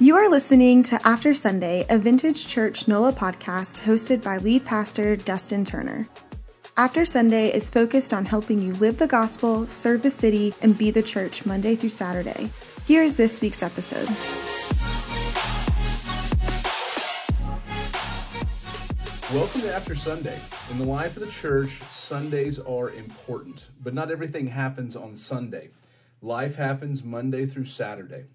You are listening to After Sunday, a Vintage Church NOLA podcast hosted by lead pastor Dustin Turner. After Sunday is focused on helping you live the gospel, serve the city, and be the church Monday through Saturday. Here is this week's episode. Welcome to After Sunday. In the life of the church, Sundays are important, but not everything happens on Sunday. Life happens Monday through Saturday.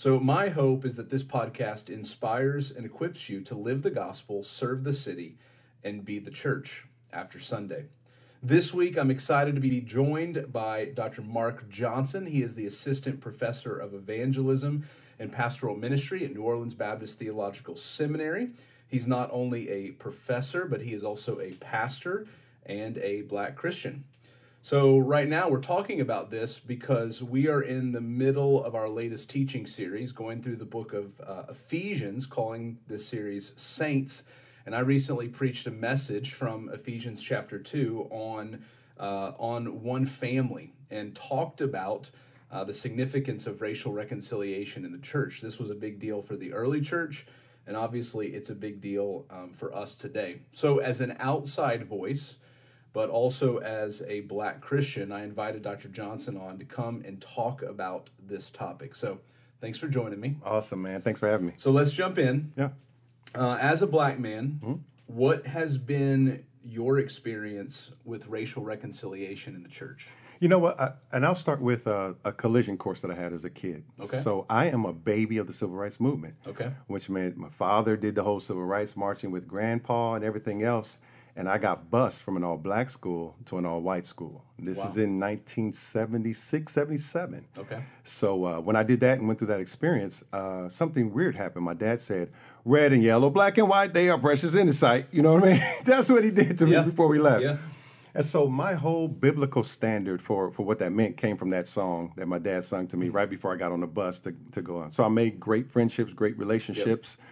So, my hope is that this podcast inspires and equips you to live the gospel, serve the city, and be the church after Sunday. This week, I'm excited to be joined by Dr. Mark Johnson. He is the Assistant Professor of Evangelism and Pastoral Ministry at New Orleans Baptist Theological Seminary. He's not only a professor, but he is also a pastor and a black Christian. So, right now, we're talking about this because we are in the middle of our latest teaching series, going through the book of uh, Ephesians, calling this series Saints. And I recently preached a message from Ephesians chapter 2 on, uh, on one family and talked about uh, the significance of racial reconciliation in the church. This was a big deal for the early church, and obviously, it's a big deal um, for us today. So, as an outside voice, but also as a black Christian, I invited Dr. Johnson on to come and talk about this topic. So thanks for joining me. Awesome, man. Thanks for having me. So let's jump in. Yeah. Uh, as a black man, mm-hmm. what has been your experience with racial reconciliation in the church? You know what? I, and I'll start with a, a, collision course that I had as a kid. Okay. So I am a baby of the civil rights movement. Okay. Which meant my father did the whole civil rights marching with grandpa and everything else and I got bused from an all black school to an all white school. This wow. is in 1976, 77. Okay. So uh, when I did that and went through that experience, uh, something weird happened. My dad said, Red and yellow, black and white, they are precious in the sight. You know what I mean? That's what he did to yeah. me before we left. Yeah. And so my whole biblical standard for, for what that meant came from that song that my dad sung to me mm-hmm. right before I got on the bus to, to go on. So I made great friendships, great relationships. Yep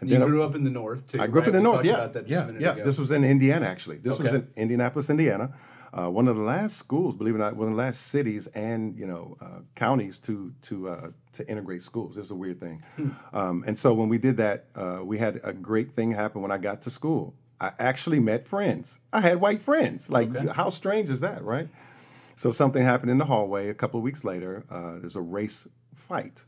and you grew up in the north too. I grew right? up in the north. Yeah, yeah, yeah. Ago. This was in Indiana actually. This okay. was in Indianapolis, Indiana. Uh, one of the last schools, believe it or not, one of the last cities and you know uh, counties to to uh, to integrate schools. It's a weird thing. Hmm. Um, and so when we did that, uh, we had a great thing happen when I got to school. I actually met friends. I had white friends. Like okay. how strange is that, right? So something happened in the hallway. A couple of weeks later, uh, there's a race fight,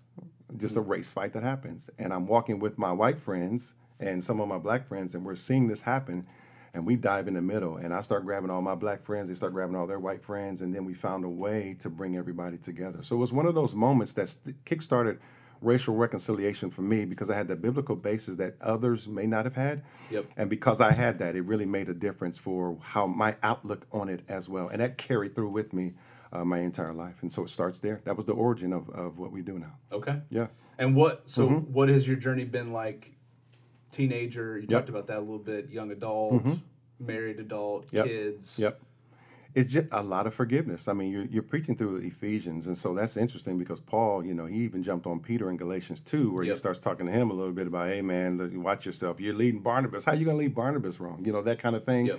just a mm. race fight that happens, and I'm walking with my white friends and some of my black friends, and we're seeing this happen. And we dive in the middle, and I start grabbing all my black friends. They start grabbing all their white friends, and then we found a way to bring everybody together. So it was one of those moments that kickstarted racial reconciliation for me because I had the biblical basis that others may not have had. Yep. And because I had that, it really made a difference for how my outlook on it as well. And that carried through with me uh, my entire life. And so it starts there. That was the origin of, of what we do now. Okay. Yeah. And what, so mm-hmm. what has your journey been like teenager. You yep. talked about that a little bit. Young adult, mm-hmm. married adult, yep. kids. Yep. It's just a lot of forgiveness. I mean, you're, you're preaching through Ephesians, and so that's interesting because Paul, you know, he even jumped on Peter in Galatians 2, where yep. he starts talking to him a little bit about, hey, man, watch yourself. You're leading Barnabas. How are you going to lead Barnabas wrong? You know, that kind of thing.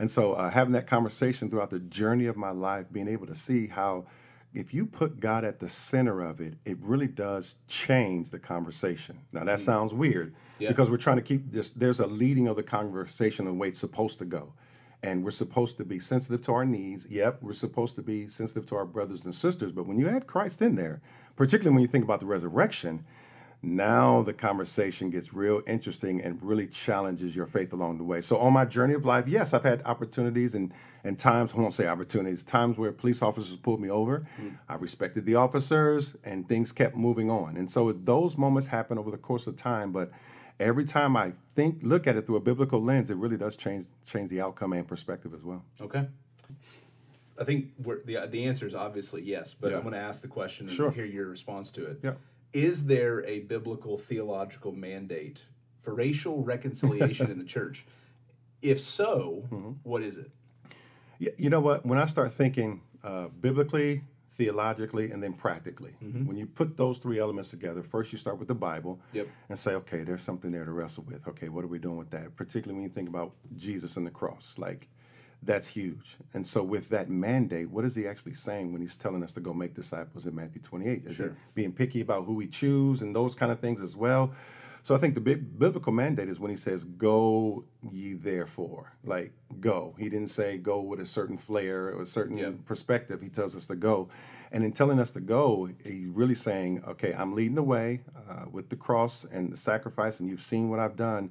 And so uh, having that conversation throughout the journey of my life, being able to see how – if you put God at the center of it, it really does change the conversation. Now that mm sounds weird yeah. because we're trying to keep this. There's a leading of the conversation the way it's supposed to go, and we're supposed to be sensitive to our needs. Yep, we're supposed to be sensitive to our brothers and sisters. But when you add Christ in there, particularly when you think about the resurrection, now the conversation gets real interesting and really challenges your faith along the way. So on my journey of life, yes, I've had opportunities and and times I won't say opportunities, times where police officers pulled me over. Mm. I respected the officers and things kept moving on. And so those moments happen over the course of time, but every time I think look at it through a biblical lens, it really does change change the outcome and perspective as well. Okay. I think the the answer is obviously yes, but yeah. I'm going to ask the question and sure. hear your response to it. Yeah is there a biblical theological mandate for racial reconciliation in the church? If so, mm-hmm. what is it? You know what? When I start thinking uh, biblically, theologically, and then practically, mm-hmm. when you put those three elements together, first you start with the Bible yep. and say, okay, there's something there to wrestle with. Okay, what are we doing with that? Particularly when you think about Jesus and the cross. Like, that's huge. And so, with that mandate, what is he actually saying when he's telling us to go make disciples in Matthew 28? Is Sure. it being picky about who we choose and those kind of things as well? So, I think the biblical mandate is when he says, Go ye therefore. Like, go. He didn't say go with a certain flair or a certain Yeah. perspective. He tells us to go. And in telling us to go, he's really saying, Okay, I'm leading the way uh, with the cross and the sacrifice, and you've seen what I've done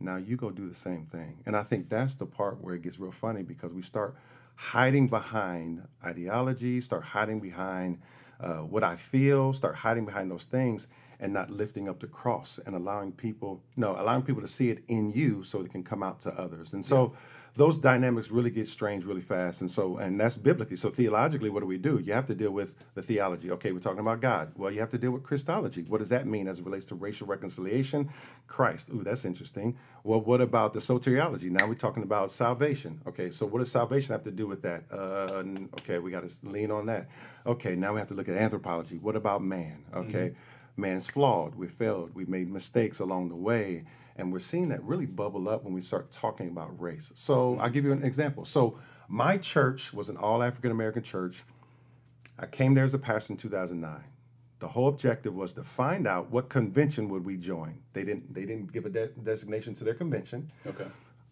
now you go do the same thing. And I think that's the part where it gets real funny because we start hiding behind ideology, start hiding behind uh, what I feel, start hiding behind those things, and not lifting up the cross and allowing people, no, allowing people to see it in you so it can come out to others. And so those dynamics really get strange really fast. And so, and that's biblically. So theologically, what do we do? You have to deal with the theology. Okay, we're talking about God. Well, you have to deal with Christology. What does that mean as it relates to racial reconciliation? Christ. Ooh, that's interesting. Well, what about the soteriology? Now we're talking about salvation. Okay, so what does salvation have to do with that? Uh, okay, we got to lean on that. Okay, now we have to look at anthropology. What about man? Okay, man is flawed. We failed. We made mistakes along the way. And we're seeing that really bubble up when we start talking about race. So I'll give you an example. So my church was an all African American church. I came there as a pastor in 2009. The whole objective was to find out what convention would we join. They didn't. They didn't give a de- designation to their convention. Okay.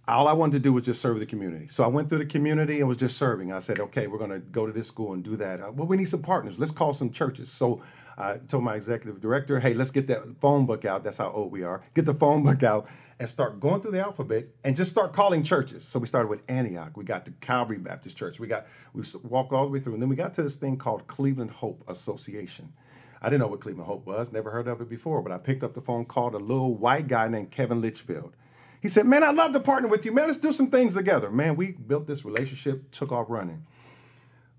All I wanted to do was just serve the community. So I went through the community and was just serving. I said, okay, we're going to go to this school and do that. Uh, well, we need some partners. Let's call some churches. So I told my executive director, hey, let's get that phone book out. That's how old we are. Get the phone book out and start going through the alphabet and just start calling churches. So we started with Antioch. We got to Calvary Baptist Church. We got we walked all the way through, and then we got to this thing called Cleveland Hope Association. I didn't know what Cleveland Hope was, never heard of it before, but I picked up the phone, called a little white guy named Kevin Litchfield. He said, Man, I'd love to partner with you. Man, let's do some things together. Man, we built this relationship, took off running.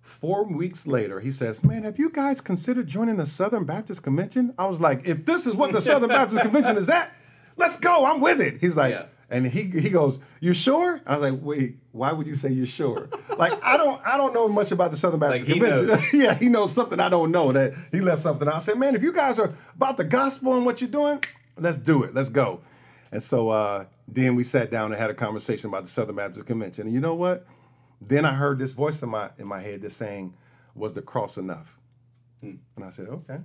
Four weeks later, he says, Man, have you guys considered joining the Southern Baptist Convention? I was like, If this is what the Southern Baptist Convention is at, let's go. I'm with it. He's like, Yeah. and he he goes, "You sure?" I was like, "Wait, why would you say you're sure?" like I don't I don't know much about the Southern Baptist Like, Convention. yeah, he knows something I don't know. That he left something out. I said, "Man, if you guys are about the gospel and what you're doing, let's do it. Let's go." And so uh, then we sat down and had a conversation about the Southern Baptist Convention. And you know what? Then I heard this voice in my in my head that's saying, "Was the cross enough?" Hmm. And I said, "Okay."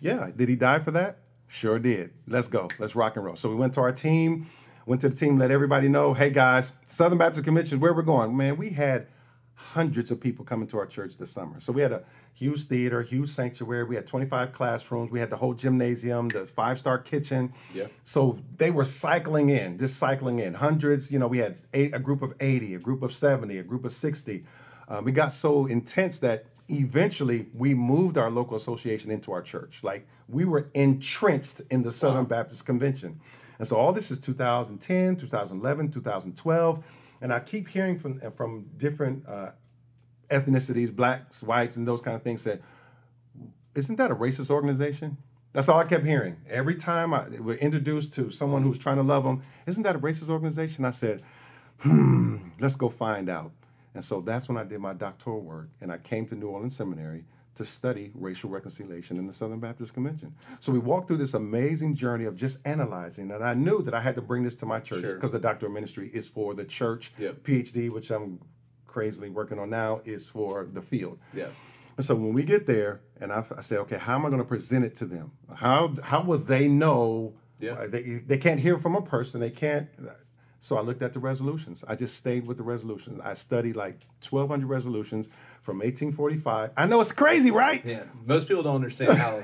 Yeah, did he die for that? Sure did. Let's go. Let's rock and roll. So we went to our team, went to the team, let everybody know, hey guys, Southern Baptist Convention, where we're going. Man, we had hundreds of people coming to our church this summer. So we had a huge theater, huge sanctuary. We had 25 classrooms. We had the whole gymnasium, the five-star kitchen. Yeah. So they were cycling in, just cycling in. Hundreds, you know, we had eight, a group of 80, a group of 70, a group of 60. Um, it got so intense that eventually we moved our local association into our church. Like we were entrenched in the Southern Baptist Convention. And so all this is 2010, 2011, 2012. And I keep hearing from, from different uh, ethnicities, blacks, whites, and those kind of things said, isn't that a racist organization? That's all I kept hearing. Every time I we're introduced to someone who's trying to love them, isn't that a racist organization? I said, hmm, let's go find out. And so that's when I did my doctoral work, and I came to New Orleans Seminary to study racial reconciliation in the Southern Baptist Convention. So we walked through this amazing journey of just analyzing, and I knew that I had to bring this to my church Sure. because the doctoral ministry is for the church. Yep. PhD, which I'm crazily working on now, is for the field. Yeah. And so when we get there, and I, I said, okay, how am I going to present it to them? How how will they know? Yeah. Uh, They, they can't hear from a person. They can't. So I looked at the resolutions. I just stayed with the resolutions. I studied like 1,200 resolutions from 1845. I know it's crazy, right? Yeah. Most people don't understand how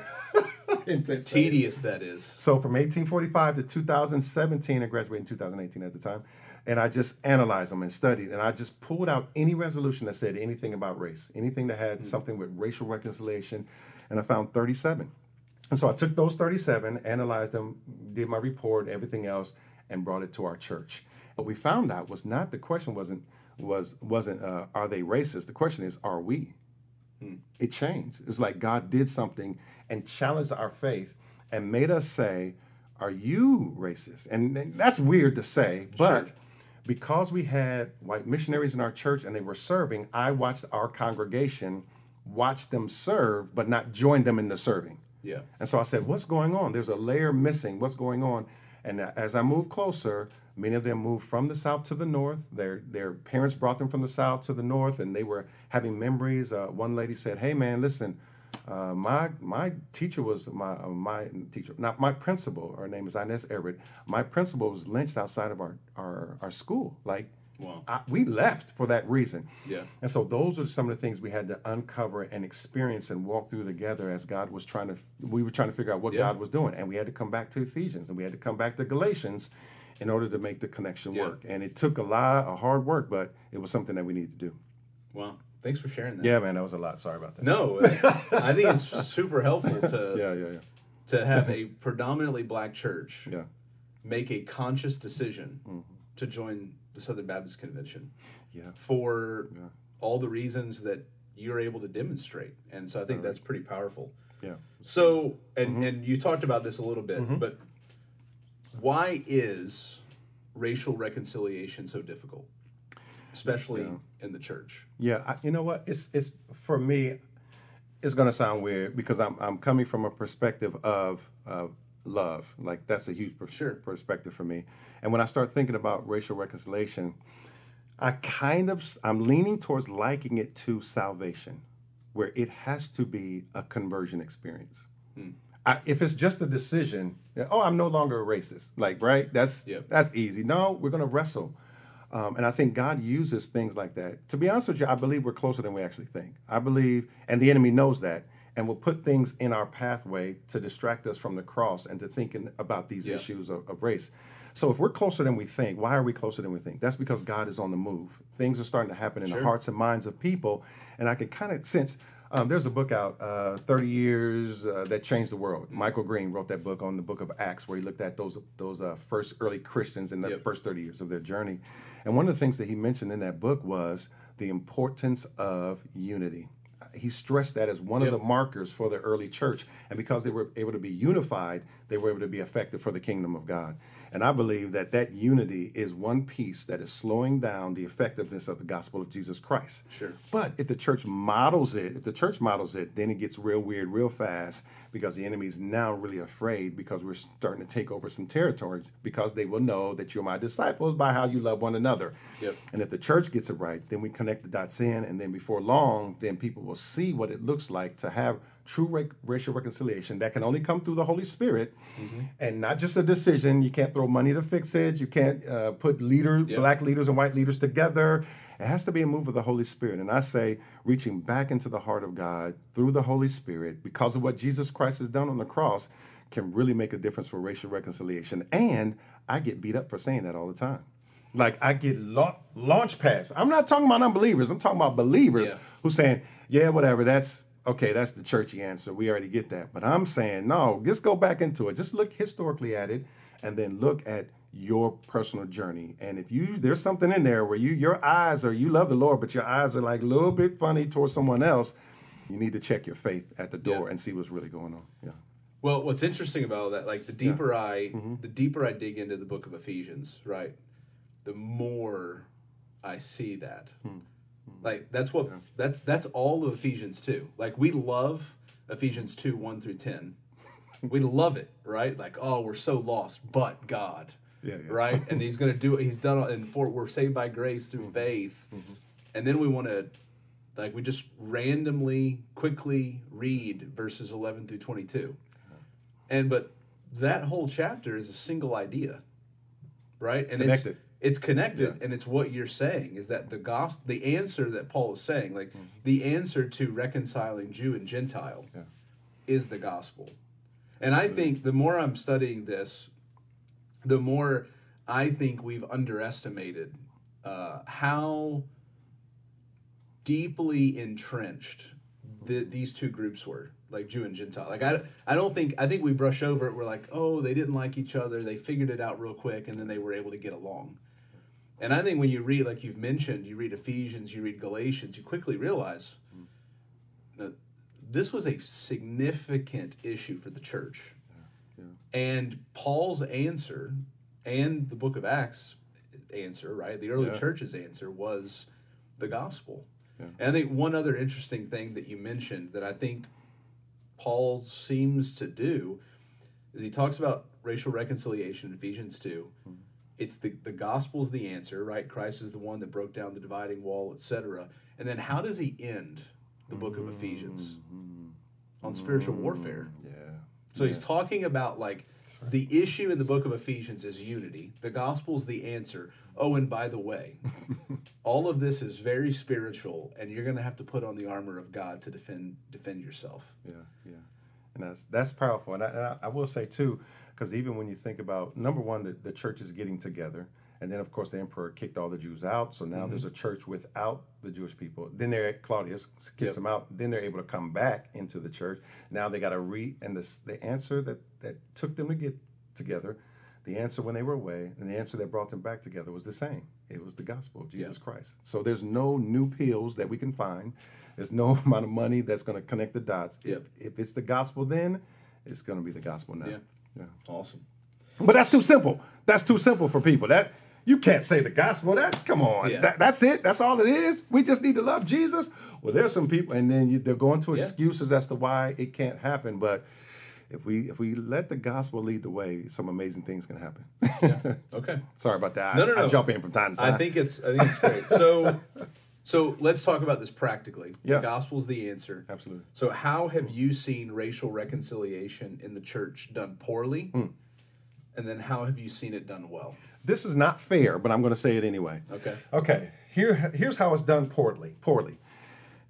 tedious that is. So from 1845 to 2017, I graduated in 2018 at the time, and I just analyzed them and studied, and I just pulled out any resolution that said anything about race, anything that had hmm. something with racial reconciliation, and I found 37. And so I took those 37, analyzed them, did my report, everything else, and brought it to our church. What we found out was not the question wasn't was wasn't uh, are they racist? The question is are we? It changed. It's like God did something and challenged our faith and made us say, "Are you racist?" And, and that's weird to say, but Sure. because we had white missionaries in our church and they were serving, I watched our congregation watch them serve, but not join them in the serving. Yeah. And so I said, What's going on? There's a layer missing. What's going on? And as I moved closer, Many of them moved from the south to the north. Their their parents brought them from the south to the north, and they were having memories. Uh, one lady said, "Hey, man, listen." Uh, my my teacher was my uh, my teacher, not my principal. Her name is Inez Everett. My principal was lynched outside of our our, our school. Like Wow. I, we left for that reason. Yeah. And so those are some of the things we had to uncover and experience and walk through together as God was trying to. We were trying to figure out what Yeah. God was doing, and we had to come back to Ephesians and we had to come back to Galatians in order to make the connection Yeah. work. And it took a lot of hard work, but it was something that we needed to do. Wow. Thanks for sharing that. Yeah, man, that was a lot. Sorry about that. No, I think it's super helpful to Yeah, yeah, yeah, to have a predominantly black church yeah. make a conscious decision Mm-hmm. to join the Southern Baptist Convention Yeah. for all the reasons that you're able to demonstrate. And so I think that's pretty powerful. Yeah. So, and Mm-hmm. and you talked about this a little bit, but why is racial reconciliation so difficult, especially in the church? Yeah, I, you know what? It's it's for me. It's gonna sound weird because I'm I'm coming from a perspective of of love. Like that's a huge per- Sure. perspective for me. And when I start thinking about racial reconciliation, I kind of I'm leaning towards liking it to salvation, where it has to be a conversion experience. Hmm. I, if it's just a decision, oh, I'm no longer a racist. Like, right? That's Yep. that's easy. No, we're gonna wrestle. Um, and I think God uses things like that. To be honest with you, I believe we're closer than we actually think. I believe, and the enemy knows that, and will put things in our pathway to distract us from the cross and to thinking about these Yeah. issues of, of race. So if we're closer than we think, why are we closer than we think? That's because God is on the move. Things are starting to happen in Sure. the hearts and minds of people, and I can kind of sense. Um, there's a book out, uh, 30 Years uh, That Changed the World. Michael Green wrote that book on the book of Acts, where he looked at those those uh, first early Christians in the Yep. first 30 years of their journey. And one of the things that he mentioned in that book was the importance of unity. He stressed that as one Yep. of the markers for the early church. And because they were able to be unified, they were able to be effective for the kingdom of God. And I believe that that unity is one piece that is slowing down the effectiveness of the gospel of Jesus Christ. Sure. But if the church models it, if the church models it, then it gets real weird real fast because the enemy is now really afraid because we're starting to take over some territories because they will know that you're my disciples by how you love one another. Yep. And if the church gets it right, then we connect the dots in, and then before long, then people will see what it looks like to have true ra- racial reconciliation that can only come through the Holy Spirit, and not just a decision. You can't throw money to fix it. You can't uh, put leaders, Yep. black leaders and white leaders together. It has to be a move of the Holy Spirit. And I say, reaching back into the heart of God through the Holy Spirit, because of what Jesus Christ has done on the cross, can really make a difference for racial reconciliation. And I get beat up for saying that all the time. Like I get la- launch pads. I'm not talking about unbelievers. I'm talking about believers Yeah. who saying, "Yeah, whatever. That's okay. That's the churchy answer. We already get that." But I'm saying, no. Just go back into it. Just look historically at it, and then look at your personal journey. And if you there's something in there where you your eyes are you love the Lord, but your eyes are like a little bit funny towards someone else, you need to check your faith at the door Yeah. and see what's really going on. Yeah. Well, what's interesting about that, like the deeper I, mm-hmm. the deeper I dig into the book of Ephesians, right, the more I see that. Hmm. Like that's what that's that's all of Ephesians two. Like we love Ephesians two one through ten. we love it, right? Like oh, we're so lost, but God, Yeah, yeah. right? And He's gonna do it. He's done it. And for we're saved by grace through mm-hmm. faith, mm-hmm. and then we want to. Like we just randomly, quickly read verses eleven through twenty-two. Uh-huh. And but that whole chapter is a single idea, right? And Connected. it's it's connected, and it's what you're saying is that the gospel, the answer that Paul is saying, like the answer to reconciling Jew and Gentile, Yeah. is the gospel. And I think the more I'm studying this, the more I think we've underestimated uh, how deeply entrenched the, these two groups were, like Jew and Gentile. Like I, I don't think I think we brush over it. We're like, oh, they didn't like each other. They figured it out real quick, and then they were able to get along. And I think when you read, like you've mentioned, you read Ephesians, you read Galatians, you quickly realize that this was a significant issue for the church. And Paul's answer and the book of Acts answer, right? The early Yeah. church's answer was the gospel. Yeah. And I think one other interesting thing that you mentioned that I think Paul seems to do is he talks about racial reconciliation in Ephesians 2. Hmm. It's the the gospel's the answer, right? Christ is the one that broke down the dividing wall, etc. And then how does he end the book of Ephesians? Mm-hmm. On spiritual warfare. Mm-hmm. Yeah. So he's talking about like the issue in the book of Ephesians is unity. The gospel's the answer. Oh, and by the way, all of this is very spiritual, and you're going to have to put on the armor of God to defend defend yourself. Yeah, yeah, and that's that's powerful. And I, and I, I will say too, because even when you think about number one, the, the church is getting together, and then of course the emperor kicked all the Jews out, so now mm-hmm. there's a church without the Jewish people. Then they're Claudius kicks Yep. them out. Then they're able to come back into the church. Now they got to re and this the answer that that took them to get together. The answer when they were away, and the answer that brought them back together was the same. It was the gospel of Jesus Christ. So there's no new pills that we can find. There's no amount of money that's going to connect the dots. Yep. If, if it's the gospel then, it's going to be the gospel now. Yeah. yeah. Awesome. But that's too simple. That's too simple for people. That you can't say the gospel. That come on. Yeah. That, that's it. That's all it is. We just need to love Jesus. Well, there's some people, and then you, they're going to Yeah. excuses as to why it can't happen. But if we if we let the gospel lead the way, some amazing things can happen. Yeah. Okay. Sorry about that. No, no, no. I jump in from time to time. I think it's I think it's great. So so let's talk about this practically. Yeah. The gospel's the answer. absolutely. So how have you seen racial reconciliation in the church done poorly? Hmm. And then how have you seen it done well? This is not fair, but I'm going to say it anyway. Okay. Okay. Here here's how it's done poorly. Poorly.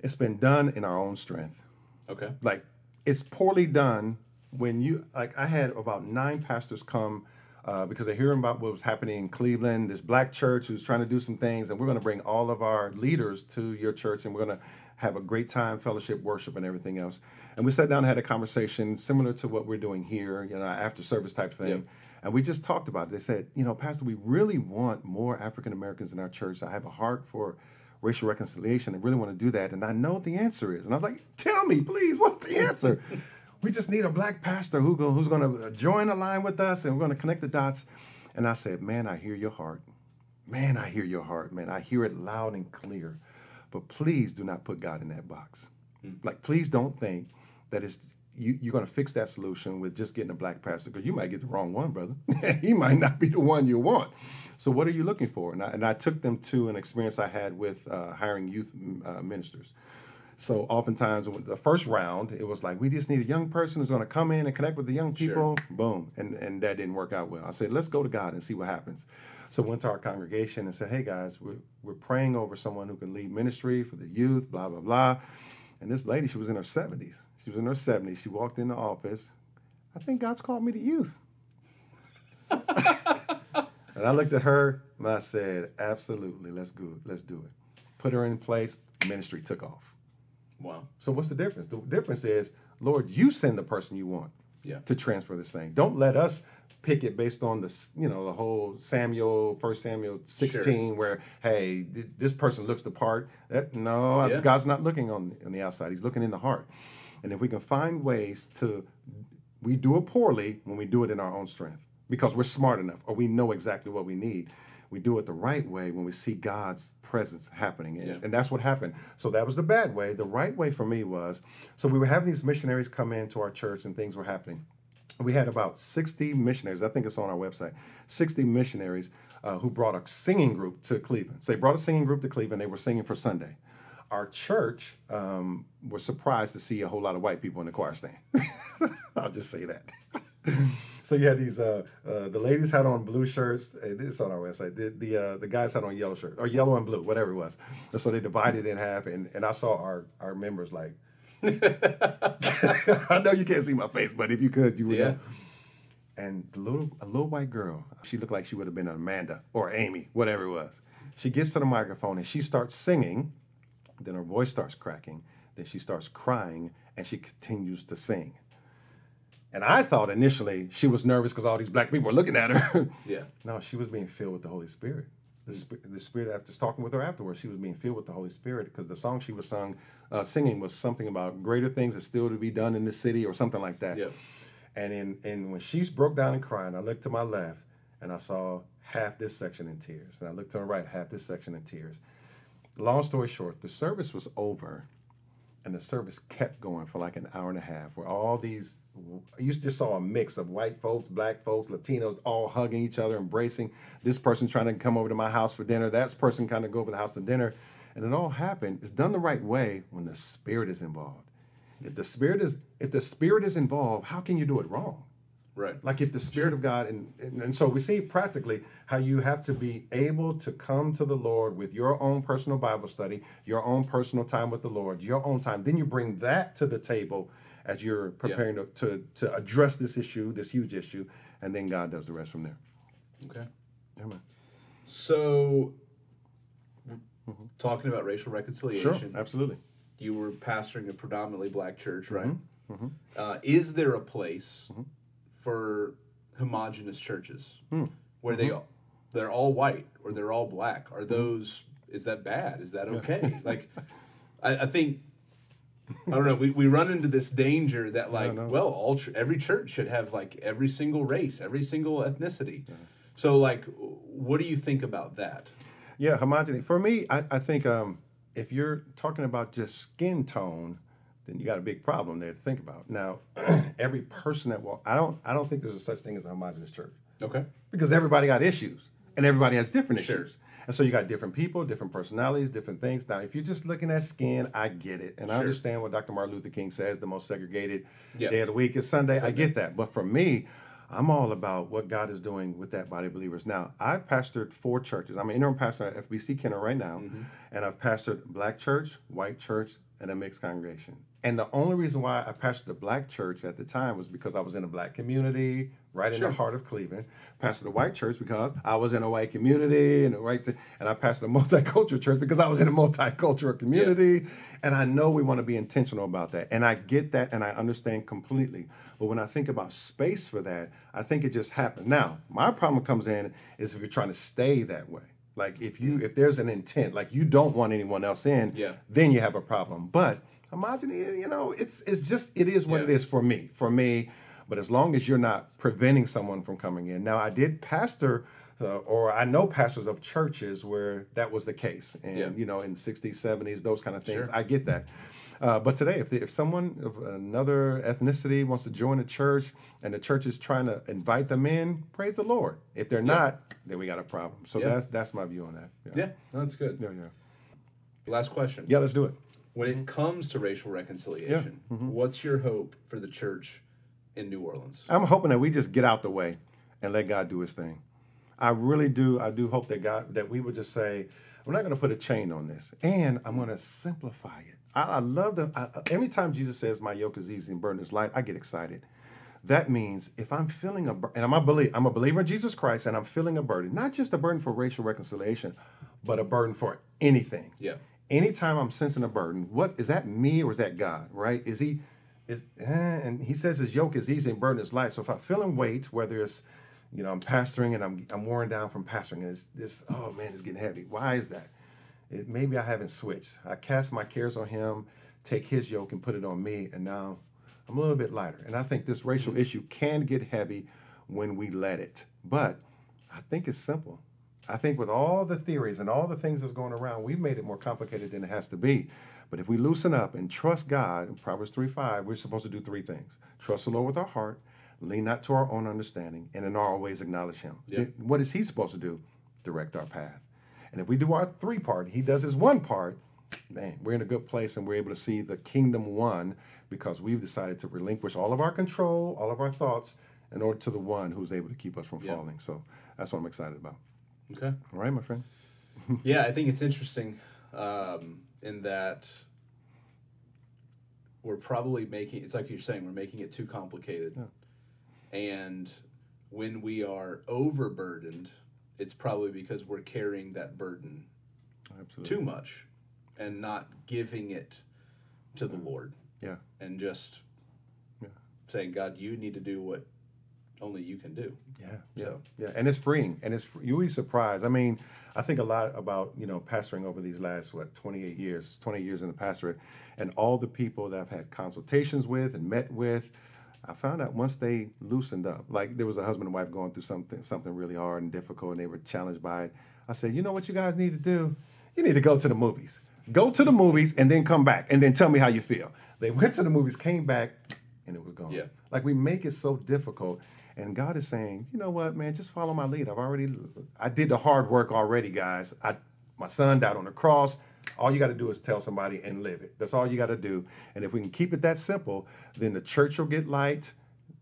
It's been done in our own strength. Okay. like it's poorly done when you like i had about nine pastors come uh, because they're hearing about what was happening in cleveland this black church who's trying to do some things and we're going to bring all of our leaders to your church and we're going to have a great time fellowship worship and everything else and we sat down and had a conversation similar to what we're doing here you know after service type thing Yep. and we just talked about it. They said, you know, Pastor, we really want more African Americans in our church. I have a heart for racial reconciliation. I really want to do that. And I know what the answer is. And I was like, tell me, please, what's the answer? we just need a black pastor who go, who's going to join the line with us and we're going to connect the dots. And I said, man, I hear your heart. Man, I hear your heart, man. I hear it loud and clear. But please do not put God in that box. Like, please don't think that it's you, you're going to fix that solution with just getting a black pastor because you might get the wrong one, brother. he might not be the one you want. So, what are you looking for? And I, and I took them to an experience I had with uh, hiring youth mm, uh, ministers. So, oftentimes, the first round, it was like, we just need a young person who's going to come in and connect with the young people. Boom. And, and that didn't work out well. I said, let's go to God and see what happens. So, went to our congregation and said, hey, guys, we're, we're praying over someone who can lead ministry for the youth, blah, blah, blah. And this lady, she was in her 70s. She was in her 70s. She walked in the office. I think God's called me to youth. and I looked at her and I said, absolutely, let's go. Let's do it. Put her in place. Ministry took off. Wow. So what's the difference? The difference is, Lord, you send the person you want Yeah. to transfer this thing. Don't let us pick it based on the you know the whole Samuel, First Samuel sixteen, where hey, th- this person looks the part. That, no, Yeah. God's not looking on on the outside; He's looking in the heart. And if we can find ways to, we do it poorly when we do it in our own strength because we're smart enough or we know exactly what we need. We do it the right way when we see God's presence happening. And, Yeah. and that's what happened. So that was the bad way. The right way for me was so we were having these missionaries come into our church and things were happening. We had about 60 missionaries. I think it's on our website. 60 missionaries uh, who brought a singing group to Cleveland. So they brought a singing group to Cleveland. They were singing for Sunday. Our church um, was surprised to see a whole lot of white people in the choir stand. I'll just say that. so you had these. Uh, uh, the ladies had on blue shirts. It's on our website. The the, uh, the guys had on yellow shirts or yellow and blue, whatever it was. And so they divided in half, and, and I saw our our members like. I know you can't see my face, but if you could, you would. Yeah. know. And the little a little white girl, she looked like she would have been Amanda or Amy, whatever it was. She gets to the microphone and she starts singing. Then her voice starts cracking. Then she starts crying and she continues to sing. And I thought initially she was nervous because all these black people were looking at her. Yeah. no, she was being filled with the Holy Spirit. The, sp- the Spirit, after talking with her afterwards, she was being filled with the Holy Spirit because the song she was sung, uh, singing was something about greater things are still to be done in the city or something like that. Yep. And in and when she broke down and crying, I looked to my left and I saw half this section in tears. And I looked to my right, half this section in tears. Long story short, the service was over and the service kept going for like an hour and a half where all these you just saw a mix of white folks black folks latinos all hugging each other embracing this person trying to come over to my house for dinner that person kind of go over the house for dinner and it all happened it's done the right way when the spirit is involved if the spirit is if the spirit is involved how can you do it wrong Right. like if the Spirit of God, and, and, and so we see practically how you have to be able to come to the Lord with your own personal Bible study, your own personal time with the Lord, your own time. Then you bring that to the table as you're preparing to, to, to address this issue, this huge issue, and then God does the rest from there. Okay. Amen. So, talking about racial reconciliation. Sure, absolutely. you were pastoring a predominantly black church, right? Mm-hmm. Uh, is there a place for homogenous churches Hmm. where Mm-hmm. they all, they're all white or they're all black? Are those is that bad? Is that okay? like, I, I think. I don't know. We, we run into this danger that like, no. well, all ch- every church should have like every single race, every single ethnicity. So like, what do you think about that? Yeah, homogeneity. For me, I, I think um, if you're talking about just skin tone, then you got a big problem there to think about. Now, every person that walk, I don't, I don't think there's a such thing as a homogenous church Okay. because everybody got issues and everybody has different Sure. issues. And so you got different people, different personalities, different things. Now, if you're just looking at skin, I get it. And I understand what Dr. Martin Luther King says the most segregated Yeah. day of the week is Sunday. I get that. But for me, I'm all about what God is doing with that body of believers. Now, I've pastored four churches. I'm an interim pastor at FBC Kenner right now, Mm-hmm. and I've pastored black church, white church, and a mixed congregation. And the only reason why I pastored the black church at the time was because I was in a black community, right in the heart of Cleveland. Pastored the white church because I was in a white community and the right, and I pastored a multicultural church because I was in a multicultural community. And I know we want to be intentional about that, and I get that, and I understand completely. But when I think about space for that, I think it just happens. Now, my problem comes in is if you're trying to stay that way. Like if you if there's an intent, like you don't want anyone else in, Yeah. then you have a problem. But homogeneity, you know, it's it's just it is what it Yeah. is for me. For me, but as long as you're not preventing someone from coming in. Now, I did pastor, uh, or I know pastors of churches where that was the case, and Yeah. you know, in 60s, 70s, those kind of things. Sure. I get that. Uh, but today, if, the, if someone of another ethnicity wants to join a church and the church is trying to invite them in, praise the Lord. If they're not, then we got a problem. So Yeah. that's that's my view on that. Yeah, no, that's good. yeah, yeah. Last question. Yeah, let's do it. When it comes to racial reconciliation, Mm-hmm. what's your hope for the church in New Orleans? I'm hoping that we just get out the way and let God do His thing. I really do. I do hope that God that we would just say, "I'm not going to put a chain on this, and I'm going to simplify it." I, I love the I, every time Jesus says, "My yoke is easy and burden is light," I get excited. That means if I'm feeling a and I'm a believer, I'm a believer in Jesus Christ, and I'm feeling a burden, not just a burden for racial reconciliation, but a burden for anything Yeah. anytime I'm sensing a burden, what is that me or is that God? Right? Is he is eh, and he says his yoke is easy and burden is light. So if I'm feeling weight, whether it's you know I'm pastoring and I'm I'm worn down from pastoring and it's this oh man it's getting heavy. Why is that? It, maybe I haven't switched. I cast my cares on him, take his yoke and put it on me, and now I'm a little bit lighter. And I think this racial issue can get heavy when we let it. But I think it's simple. I think with all the theories and all the things that's going around, we've made it more complicated than it has to be. But if we loosen up and trust God, in Proverbs 3 5, we're supposed to do three things trust the Lord with our heart, lean not to our own understanding, and in all ways acknowledge Him. Yeah. What is He supposed to do? Direct our path. And if we do our three part, He does His one part, man, we're in a good place and we're able to see the kingdom won because we've decided to relinquish all of our control, all of our thoughts, in order to the one who's able to keep us from Yeah. falling. So that's what I'm excited about. Okay. All right, my friend. yeah, I think it's interesting um, in that we're probably making it's like you're saying we're making it too complicated, and when we are overburdened, it's probably because we're carrying that burden Absolutely. too much and not giving it to the Lord Yeah. and just Yeah. saying, God, you need to do what only you can do. Yeah, yeah, So- yeah, and it's freeing, and it's you'll be surprised. I mean, I think a lot about you know pastoring over these last what 28 years, 20 years in the pastorate, and all the people that I've had consultations with and met with. I found out once they loosened up, like there was a husband and wife going through something something really hard and difficult, and they were challenged by it. I said, you know what you guys need to do? You need to go to the movies Go to the movies and then come back and then tell me how you feel. They went to the movies, came back, and it was gone. Yeah. Like we make it so difficult. And God is saying, you know what, man, just follow my lead. I've already, I did the hard work already, guys. I, my son died on the cross. All you got to do is tell somebody and live it. That's all you got to do. And if we can keep it that simple, then the church will get light,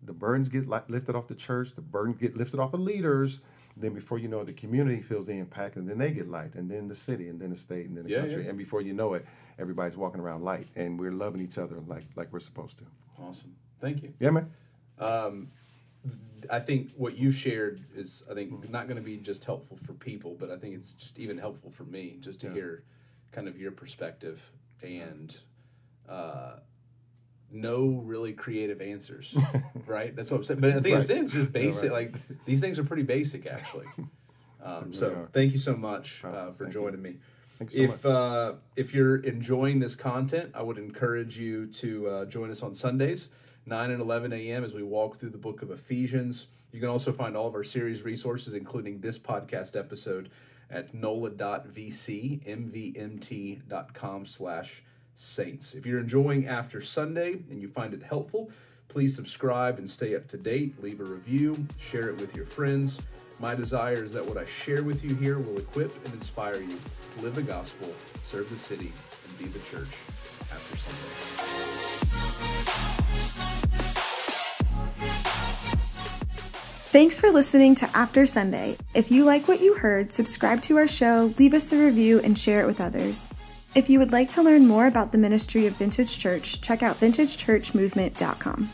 the burdens get li- lifted off the church, the burdens get lifted off the leaders. Then before you know it, the community feels the impact, and then they get light, and then the city, and then the state, and then the Yeah, country. yeah. And before you know it, everybody's walking around light, and we're loving each other like like we're supposed to. Awesome. Thank you. Yeah, man. Um, I think what you shared is, I think, not going to be just helpful for people, but I think it's just even helpful for me just to hear kind of your perspective and uh, no really creative answers, right? That's what I'm saying. But I think it's, Right. it's just basic. right. Like these things are pretty basic, actually. Um, so thank you so much uh, for thank you. joining me. Thanks so if uh, if you're enjoying this content, I would encourage you to uh, join us on Sundays, 9 and 11 a.m. as we walk through the book of Ephesians. You can also find all of our series resources, including this podcast episode, at nola.vc, mvmt.com slash saints. If you're enjoying After Sunday and you find it helpful, please subscribe and stay up to date. Leave a review, share it with your friends. My desire is that what I share with you here will equip and inspire you to live the gospel, serve the city, and be the church after Sunday. Thanks for listening to After Sunday. If you like what you heard, subscribe to our show, leave us a review, and share it with others. If you would like to learn more about the ministry of Vintage Church, check out vintagechurchmovement.com.